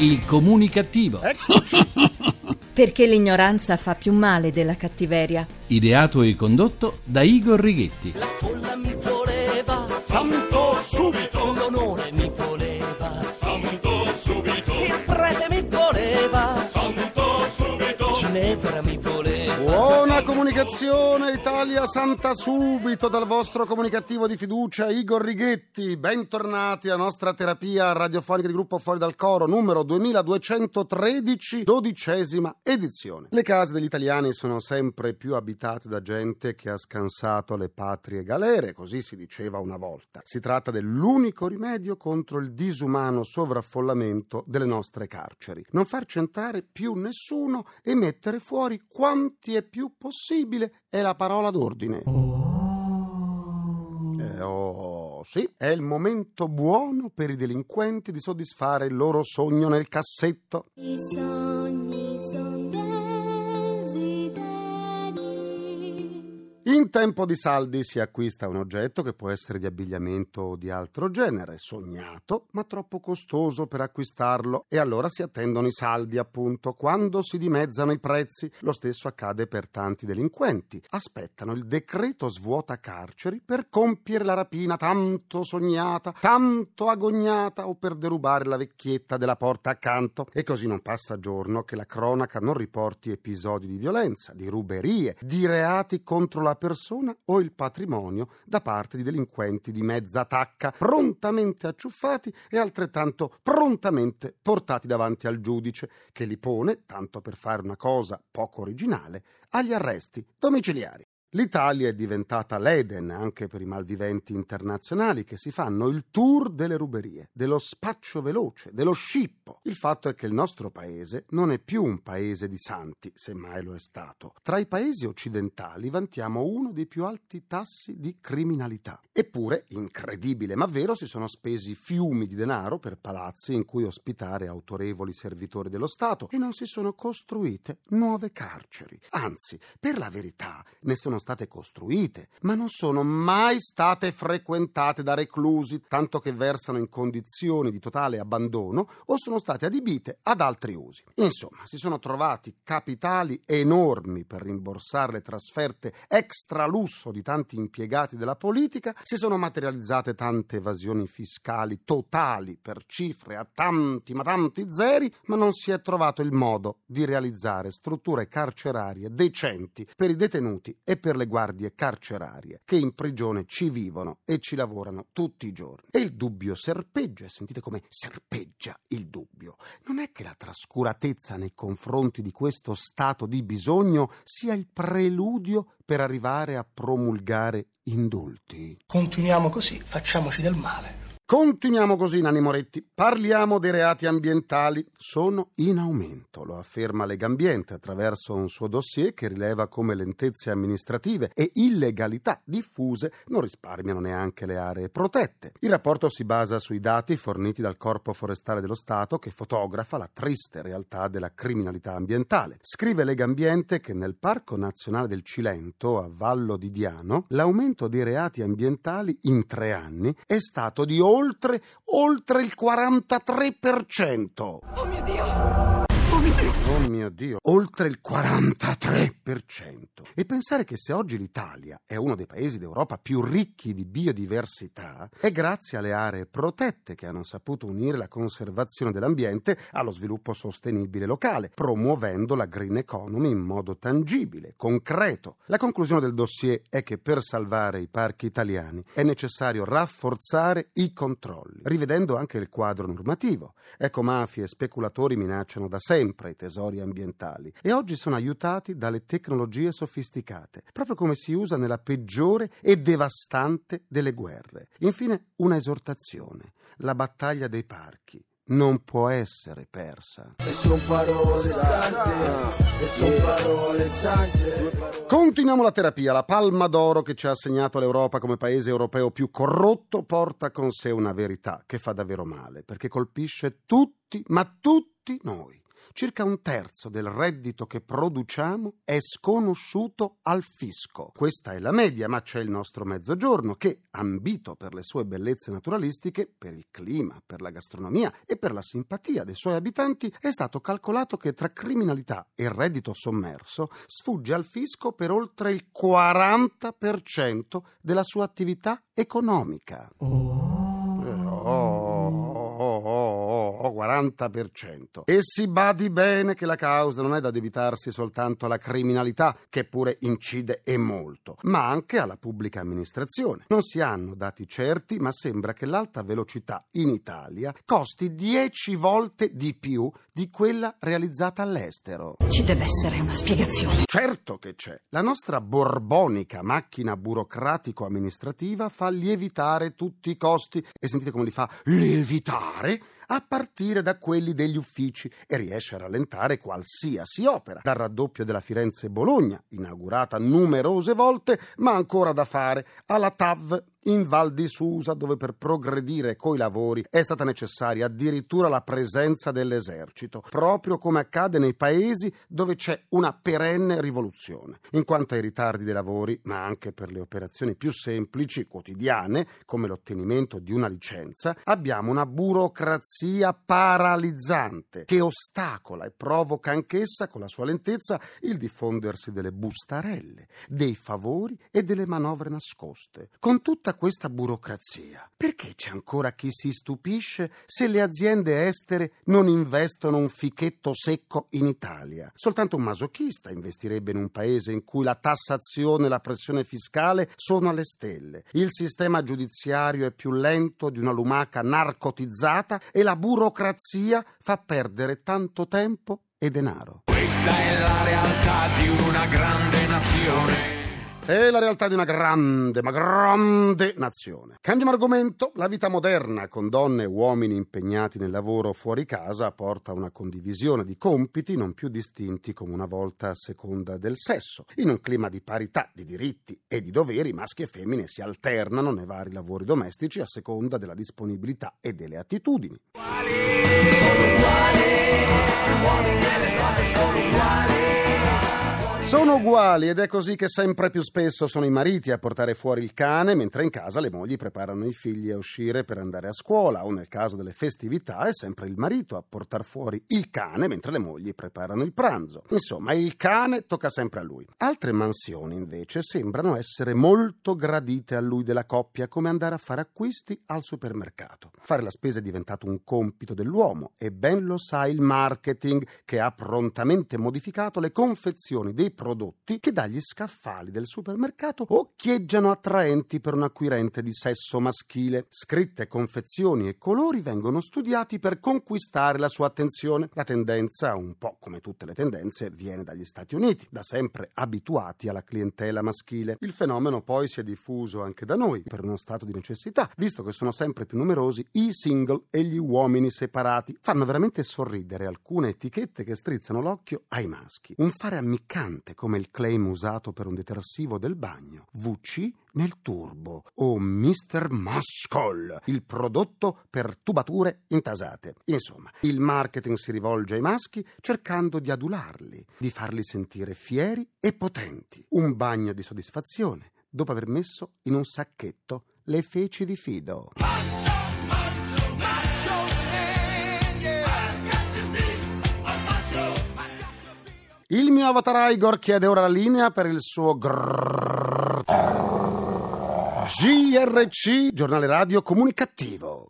Il comunicativo. Perché l'ignoranza fa più male della cattiveria. Ideato e condotto da Igor Righetti. La folla mi voleva, santo subito, comunicazione Italia Santa subito dal vostro comunicativo di fiducia Igor Righetti. Bentornati alla nostra terapia radiofonica di gruppo Fuori dal Coro numero 2213, dodicesima edizione. Le case degli italiani sono sempre più abitate da gente che ha scansato le patrie galere, così si diceva una volta. Si tratta dell'unico rimedio contro il disumano sovraffollamento delle nostre carceri. Non farci entrare più nessuno e mettere fuori quanti è più possibile è la parola d'ordine. Eh, oh, sì, è il momento buono per i delinquenti di soddisfare il loro sogno nel cassetto. I sogni In tempo di saldi si acquista un oggetto che può essere di abbigliamento o di altro genere, sognato, ma troppo costoso per acquistarlo e allora si attendono i saldi, appunto, quando si dimezzano i prezzi. Lo stesso accade per tanti delinquenti. Aspettano il decreto svuota carceri per compiere la rapina tanto sognata, tanto agognata o per derubare la vecchietta della porta accanto. E così non passa giorno che la cronaca non riporti episodi di violenza, di ruberie, di reati contro la persona o il patrimonio da parte di delinquenti di mezza tacca, prontamente acciuffati e altrettanto prontamente portati davanti al giudice, che li pone, tanto per fare una cosa poco originale, agli arresti domiciliari. L'Italia è diventata l'Eden anche per i malviventi internazionali che si fanno il tour delle ruberie, dello spaccio veloce, dello scippo. Il fatto è che il nostro paese non è più un paese di santi, se mai lo è stato. Tra i paesi occidentali vantiamo uno dei più alti tassi di criminalità. Eppure, incredibile ma vero, si sono spesi fiumi di denaro per palazzi in cui ospitare autorevoli servitori dello Stato e non si sono costruite nuove carceri. Anzi, per la verità, ne sono state costruite, ma non sono mai state frequentate da reclusi, tanto che versano in condizioni di totale abbandono o sono state adibite ad altri usi. Insomma, si sono trovati capitali enormi per rimborsare le trasferte extra lusso di tanti impiegati della politica, si sono materializzate tante evasioni fiscali totali per cifre a tanti ma tanti zeri, ma non si è trovato il modo di realizzare strutture carcerarie decenti per i detenuti e per le guardie carcerarie che in prigione ci vivono e ci lavorano tutti i giorni. E il dubbio serpeggia, sentite come serpeggia il dubbio. Non è che la trascuratezza nei confronti di questo stato di bisogno sia il preludio per arrivare a promulgare indulti? Continuiamo così, facciamoci del male. Continuiamo così, Nanni Moretti. Parliamo dei reati ambientali. Sono in aumento, lo afferma Legambiente attraverso un suo dossier che rileva come lentezze amministrative e illegalità diffuse non risparmiano neanche le aree protette. Il rapporto si basa sui dati forniti dal Corpo Forestale dello Stato che fotografa la triste realtà della criminalità ambientale. Scrive Legambiente che nel Parco Nazionale del Cilento, a Vallo di Diano, l'aumento dei reati ambientali in tre anni è stato di oltre, oltre il 43%. Oh mio Dio! Oh mio Dio, oltre il 43%. E pensare che se oggi l'Italia è uno dei paesi d'Europa più ricchi di biodiversità, è grazie alle aree protette che hanno saputo unire la conservazione dell'ambiente allo sviluppo sostenibile locale, promuovendo la green economy in modo tangibile, concreto. La conclusione del dossier è che per salvare i parchi italiani è necessario rafforzare i controlli, rivedendo anche il quadro normativo. Ecomafie e speculatori minacciano da sempre i tesori ambientali e oggi sono aiutati dalle tecnologie sofisticate, proprio come si usa nella peggiore e devastante delle guerre. Infine, una esortazione. La battaglia dei parchi non può essere persa. E son parole sante, e son parole sante. Continuiamo la terapia. La palma d'oro che ci ha assegnato l'Europa come paese europeo più corrotto porta con sé una verità che fa davvero male, perché colpisce tutti, ma tutti noi. Circa un terzo del reddito che produciamo è sconosciuto al fisco. Questa è la media, ma c'è il nostro mezzogiorno che, ambito per le sue bellezze naturalistiche, per il clima, per la gastronomia e per la simpatia dei suoi abitanti, è stato calcolato che tra criminalità e reddito sommerso sfugge al fisco per oltre il 40% della sua attività economica. Eh, oh, oh, oh, oh, 40%. E si badi bene che la causa non è da debitarsi soltanto alla criminalità, che pure incide e molto, ma anche alla pubblica amministrazione. Non si hanno dati certi, ma sembra che l'alta velocità in Italia costi 10 volte di più di quella realizzata all'estero. Ci deve essere una spiegazione. Certo che c'è. La nostra borbonica macchina burocratico-amministrativa fa lievitare tutti i costi. E sentite come li fa lievitare? A partire da quelli degli uffici e riesce a rallentare qualsiasi opera. Dal raddoppio della Firenze-Bologna, inaugurata numerose volte, ma ancora da fare, alla TAV in Val di Susa, dove per progredire coi lavori è stata necessaria addirittura la presenza dell'esercito, proprio come accade nei paesi dove c'è una perenne rivoluzione. In quanto ai ritardi dei lavori, ma anche per le operazioni più semplici, quotidiane, come l'ottenimento di una licenza, abbiamo una burocrazia paralizzante che ostacola e provoca anch'essa, con la sua lentezza, il diffondersi delle bustarelle, dei favori e delle manovre nascoste. Con tutta tutta questa burocrazia, perché c'è ancora chi si stupisce se le aziende estere non investono un fichetto secco in Italia? Soltanto un masochista investirebbe in un paese in cui la tassazione e la pressione fiscale sono alle stelle, il sistema giudiziario è più lento di una lumaca narcotizzata e la burocrazia fa perdere tanto tempo e denaro. Questa è la realtà di una grande nazione. È la realtà di una grande, ma grande nazione. Cambiamo argomento. La vita moderna, con donne e uomini impegnati nel lavoro fuori casa, porta a una condivisione di compiti non più distinti come una volta a seconda del sesso. In un clima di parità di diritti e di doveri, maschi e femmine si alternano nei vari lavori domestici a seconda della disponibilità e delle attitudini. Sono uguali, uomini e le donne sono uguali. Sono uguali ed è così che sempre più spesso sono i mariti a portare fuori il cane, mentre in casa le mogli preparano i figli a uscire per andare a scuola o nel caso delle festività è sempre il marito a portare fuori il cane mentre le mogli preparano il pranzo. Insomma, il cane tocca sempre a lui. Altre mansioni invece sembrano essere molto gradite a lui della coppia, come andare a fare acquisti al supermercato. Fare la spesa è diventato un compito dell'uomo e ben lo sa il marketing che ha prontamente modificato le confezioni dei prodotti che dagli scaffali del supermercato occhieggiano attraenti per un acquirente di sesso maschile. Scritte, confezioni e colori vengono studiati per conquistare la sua attenzione. La tendenza, un po' come tutte le tendenze, viene dagli Stati Uniti, da sempre abituati alla clientela maschile. Il fenomeno poi si è diffuso anche da noi per uno stato di necessità, visto che sono sempre più numerosi i single e gli uomini separati. Fanno veramente sorridere alcune etichette che strizzano l'occhio ai maschi. Un fare ammiccante come il claim usato per un detersivo del bagno, VC nel turbo o Mr. Muscle, il prodotto per tubature intasate. Insomma, il marketing si rivolge ai maschi cercando di adularli, di farli sentire fieri e potenti. Un bagno di soddisfazione dopo aver messo in un sacchetto le feci di fido. Il mio avatar Igor chiede ora la linea per il suo grrrr. GRC, giornale radio comunicativo.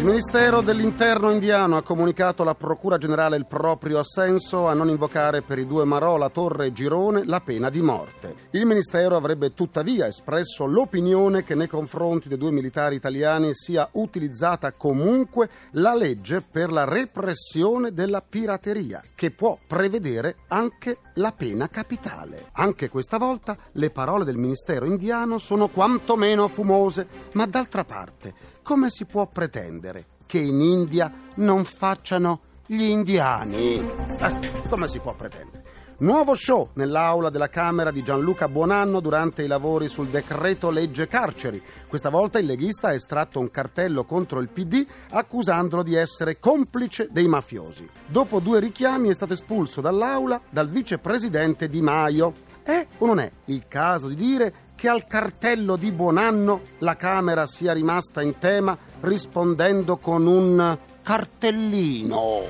Il Ministero dell'Interno indiano ha comunicato alla Procura Generale il proprio assenso a non invocare per i due Marola, Torre e Girone la pena di morte. Il Ministero avrebbe tuttavia espresso l'opinione che nei confronti dei due militari italiani sia utilizzata comunque la legge per la repressione della pirateria, che può prevedere anche la pena capitale. Anche questa volta le parole del Ministero indiano sono quantomeno fumose, ma d'altra parte come si può pretendere che in India non facciano gli indiani? Eh, come si può pretendere? Nuovo show nell'aula della Camera di Gianluca Buonanno durante i lavori sul decreto legge carceri. Questa volta il leghista ha estratto un cartello contro il PD accusandolo di essere complice dei mafiosi. Dopo due richiami è stato espulso dall'aula dal vicepresidente Di Maio. È o non è il caso di dire che al cartello di Buonanno la Camera sia rimasta in tema rispondendo con un cartellino?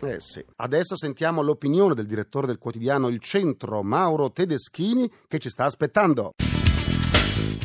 Eh sì. Adesso sentiamo l'opinione del direttore del quotidiano Il Centro, Mauro Tedeschini, che ci sta aspettando.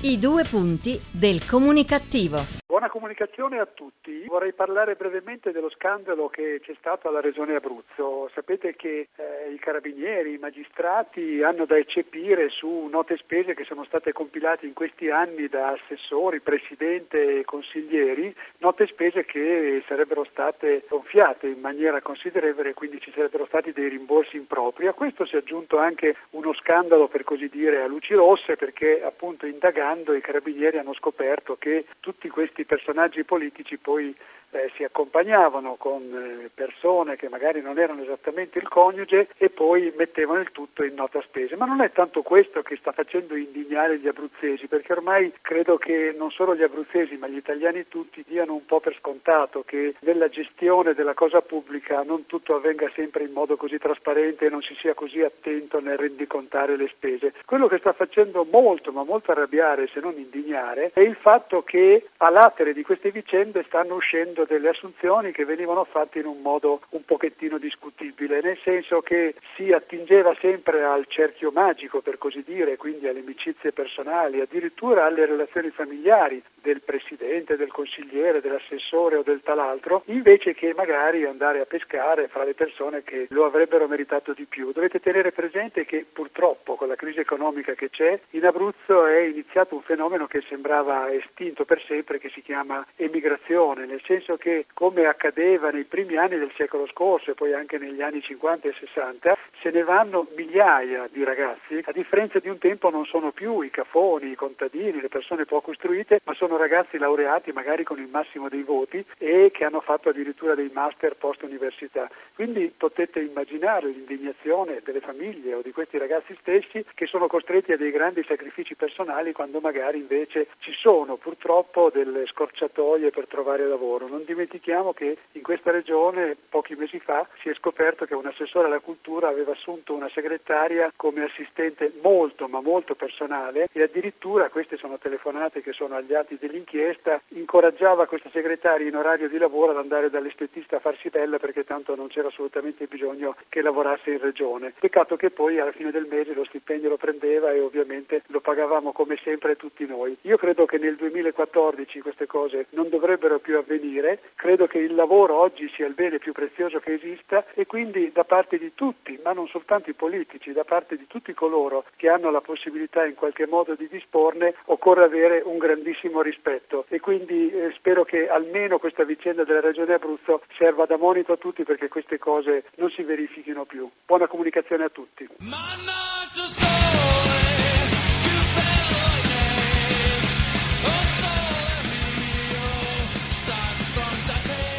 I due punti del comunicativo. Comunicazione a tutti. Vorrei parlare brevemente dello scandalo che c'è stato alla Regione Abruzzo. Sapete che eh, i carabinieri, i magistrati hanno da eccepire su note spese che sono state compilate in questi anni da assessori, presidente e consiglieri, note spese che sarebbero state gonfiate in maniera considerevole e quindi ci sarebbero stati dei rimborsi impropri. A questo si è aggiunto anche uno scandalo per così dire a luci rosse perché appunto indagando i carabinieri hanno scoperto che tutti questi personaggi politici poi eh, si accompagnavano con eh, persone che magari non erano esattamente il coniuge e poi mettevano il tutto in nota spese. Ma non è tanto questo che sta facendo indignare gli abruzzesi, perché ormai credo che non solo gli abruzzesi ma gli italiani tutti diano un po' per scontato che nella gestione della cosa pubblica non tutto avvenga sempre in modo così trasparente e non si sia così attento nel rendicontare le spese. Quello che sta facendo molto, ma molto arrabbiare, se non indignare, è il fatto che a latere di queste vicende stanno uscendo delle assunzioni che venivano fatte in un modo un pochettino discutibile, nel senso che si attingeva sempre al cerchio magico, per così dire, quindi alle amicizie personali, addirittura alle relazioni familiari del presidente, del consigliere, dell'assessore o del tal altro, invece che magari andare a pescare fra le persone che lo avrebbero meritato di più. Dovete tenere presente che purtroppo con la crisi economica che c'è, in Abruzzo è iniziato un fenomeno che sembrava estinto per sempre, che si chiama emigrazione, nel senso che come accadeva nei primi anni del secolo scorso e poi anche negli anni 50 e 60, se ne vanno migliaia di ragazzi, a differenza di un tempo non sono più i cafoni, i contadini, le persone poco istruite, ma sono ragazzi laureati magari con il massimo dei voti e che hanno fatto addirittura dei master post università. Quindi potete immaginare l'indignazione delle famiglie o di questi ragazzi stessi che sono costretti a dei grandi sacrifici personali quando magari invece ci sono purtroppo delle scorciatoie per trovare lavoro. Non dimentichiamo che in questa regione pochi mesi fa si è scoperto che un assessore alla cultura aveva assunto una segretaria come assistente molto ma molto personale e addirittura queste sono telefonate che sono agli atti dell'inchiesta incoraggiava questa segretaria in orario di lavoro ad andare dall'estetista a farsi bella perché tanto non c'era assolutamente bisogno che lavorasse in regione. Peccato che poi alla fine del mese lo stipendio lo prendeva e ovviamente lo pagavamo come sempre tutti noi. Io credo che nel 2014 queste cose non dovrebbero più avvenire, credo che il lavoro oggi sia il bene più prezioso che esista e quindi da parte di tutti, ma non soltanto i politici, da parte di tutti coloro che hanno la possibilità in qualche modo di disporne, occorre avere un grandissimo rispetto e quindi eh, spero che almeno questa vicenda della Regione Abruzzo serva da monito a tutti perché queste cose non si verifichino più. Buona comunicazione a tutti.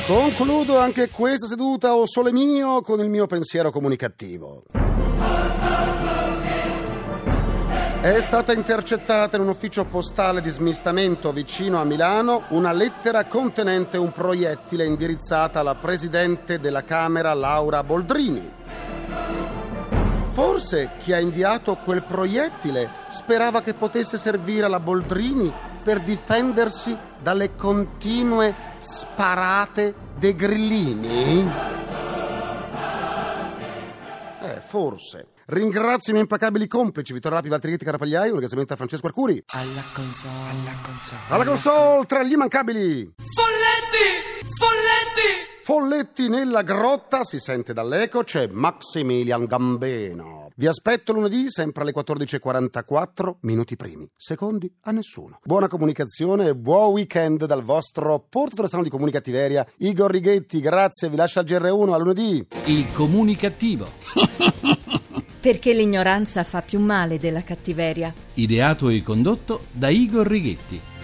Concludo anche questa seduta o sole mio con il mio pensiero comunicativo. È stata intercettata in un ufficio postale di smistamento vicino a Milano una lettera contenente un proiettile indirizzata alla presidente della Camera Laura Boldrini. Forse chi ha inviato quel proiettile sperava che potesse servire alla Boldrini per difendersi dalle continue sparate dei grillini? Eh, forse. Ringrazio i miei implacabili complici Vittorio Rapi, Valtteri Ghetti, Carapagliai, un ringraziamento a Francesco Arcuri. Alla console, alla console. Alla console, tra gli immancabili. Folletti! Folletti! Nella grotta, si sente dall'eco, c'è Maximilian Gambeno. Vi aspetto lunedì, sempre alle 14.44, minuti primi, secondi a nessuno. Buona comunicazione e buon weekend dal vostro porto strano di comunicativeria, Igor Righetti. Grazie, vi lascio al GR1, a lunedì. Il comunicativo. Perché l'ignoranza fa più male della cattiveria. Ideato e condotto da Igor Righetti.